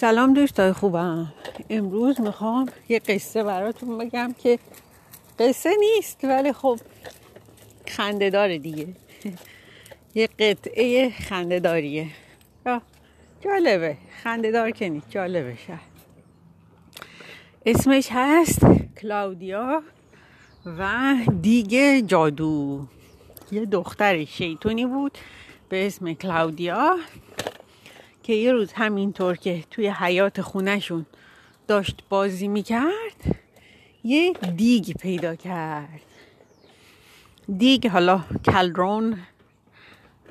سلام دوستای خوبم. امروز می‌خوام یه قصه براتون بگم که قصه نیست ولی خب خنده داره دیگه. یه قطعه خنده داریه. جالبه. خنده دار که نیست جالبه شد اسمش هست کلاودیا و دیگه جادو. یه دختر شیطونی بود به اسم کلاودیا که یه روز همینطور که توی حیات خونهشون داشت بازی می‌کرد یه دیگ پیدا کرد. دیگ حالا کلرون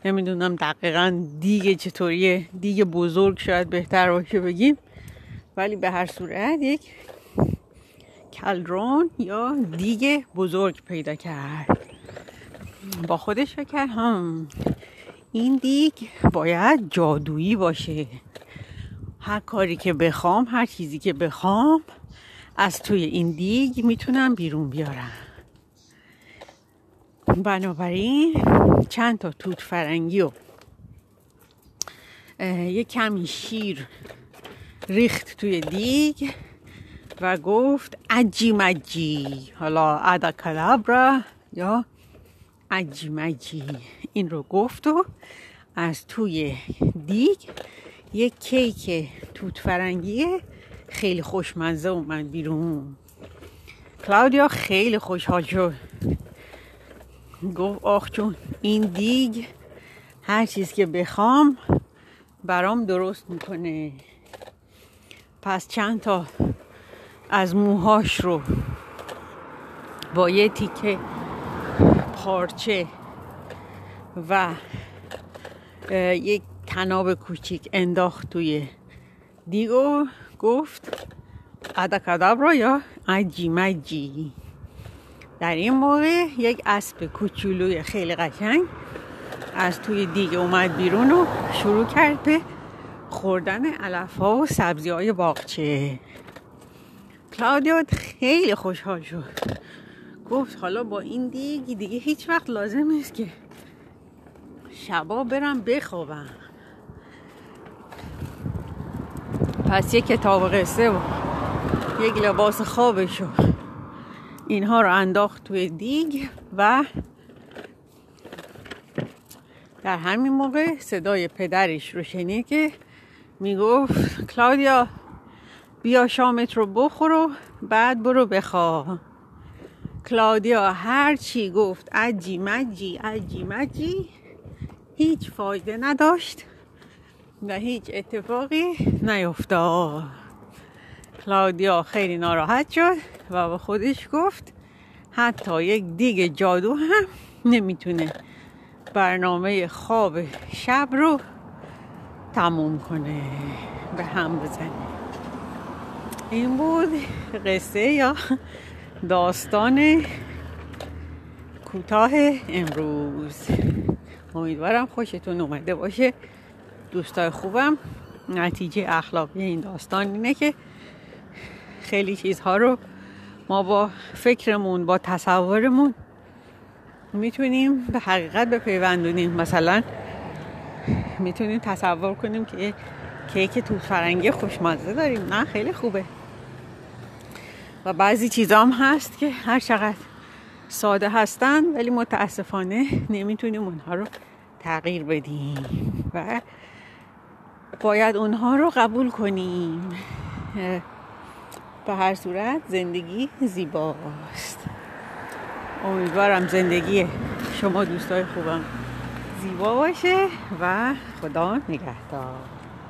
نمی‌دونم دقیقا دیگ چطوریه دیگ بزرگ شاید بهتر باشه بگیم ولی به هر صورت یک کلرون یا دیگ بزرگ پیدا کرد. با خودش فکر هم این دیگ باید جادویی باشه. هر کاری که بخوام هر چیزی که بخوام از توی این دیگ می‌تونم بیرون بیارم. بنابراین چند تا توت فرنگی و یه کمی شیر ریخت توی دیگ و گفت عجی مجی. حالا ادا کلابرا یا عجی مجی. این رو گفت و از توی دیگ یک کیک توت فرنگی خیلی خوشمزه اومد بیرون. کلاودیا خیلی خوشحال شد. گفت آخ چون این دیگ هر چیز که بخوام برام درست می‌کنه. پس چند تا از موهاش رو با یه تیکه پارچه و یک تناب کوچیک انداخت توی دیگو. گفت ادکادابرا یا عجی مجی؟ در این موقع یک اسب کوچولوی خیلی قشنگ از توی دیگه اومد بیرون و شروع کرد به خوردن علف ها و سبزی های باغچه. کلاودیو خیلی خوشحال شد. گفت حالا با این دیگه دیگه هیچ وقت لازم نیست که شبا برم بخوابم. پس یک کتاب قصه و یک لباس خوابشو اینها رو انداخت توی دیگ و در همین موقع صدای پدرش رو شنید که می‌گفت کلاودیا بیا شامت رو بخور و بعد برو بخواه کلاودیا هر چی گفت عجی مجی عجی مجی. هیچ فایده نداشت و هیچ اتفاقی نیفتاد کلاودیا خیلی ناراحت شد. و به خودش گفت حتی یک دیگ جادو هم نمی‌تونه برنامه خواب شب رو تموم کنه به هم بزنه. این بود قصه یا داستان کوتاه امروز. امیدوارم خوشتون اومده باشه. دوستای خوبم نتیجه اخلاقی این داستان اینه که خیلی چیزها رو ما با فکرمون با تصورمون می‌تونیم به حقیقت بپیوندونیم. مثلا می‌تونیم تصور کنیم که کیک توت فرنگی خوشمزه داریم. نه خیلی خوبه. و بعضی چیزا هم هست که هر چقدر ساده هستن ولی متاسفانه نمی‌تونیم اونها رو تغییر بدیم و باید اونها رو قبول کنیم. به هر صورت زندگی زیباست. امیدوارم زندگی شما دوستای خوبم زیبا باشه و خدا نگهدار.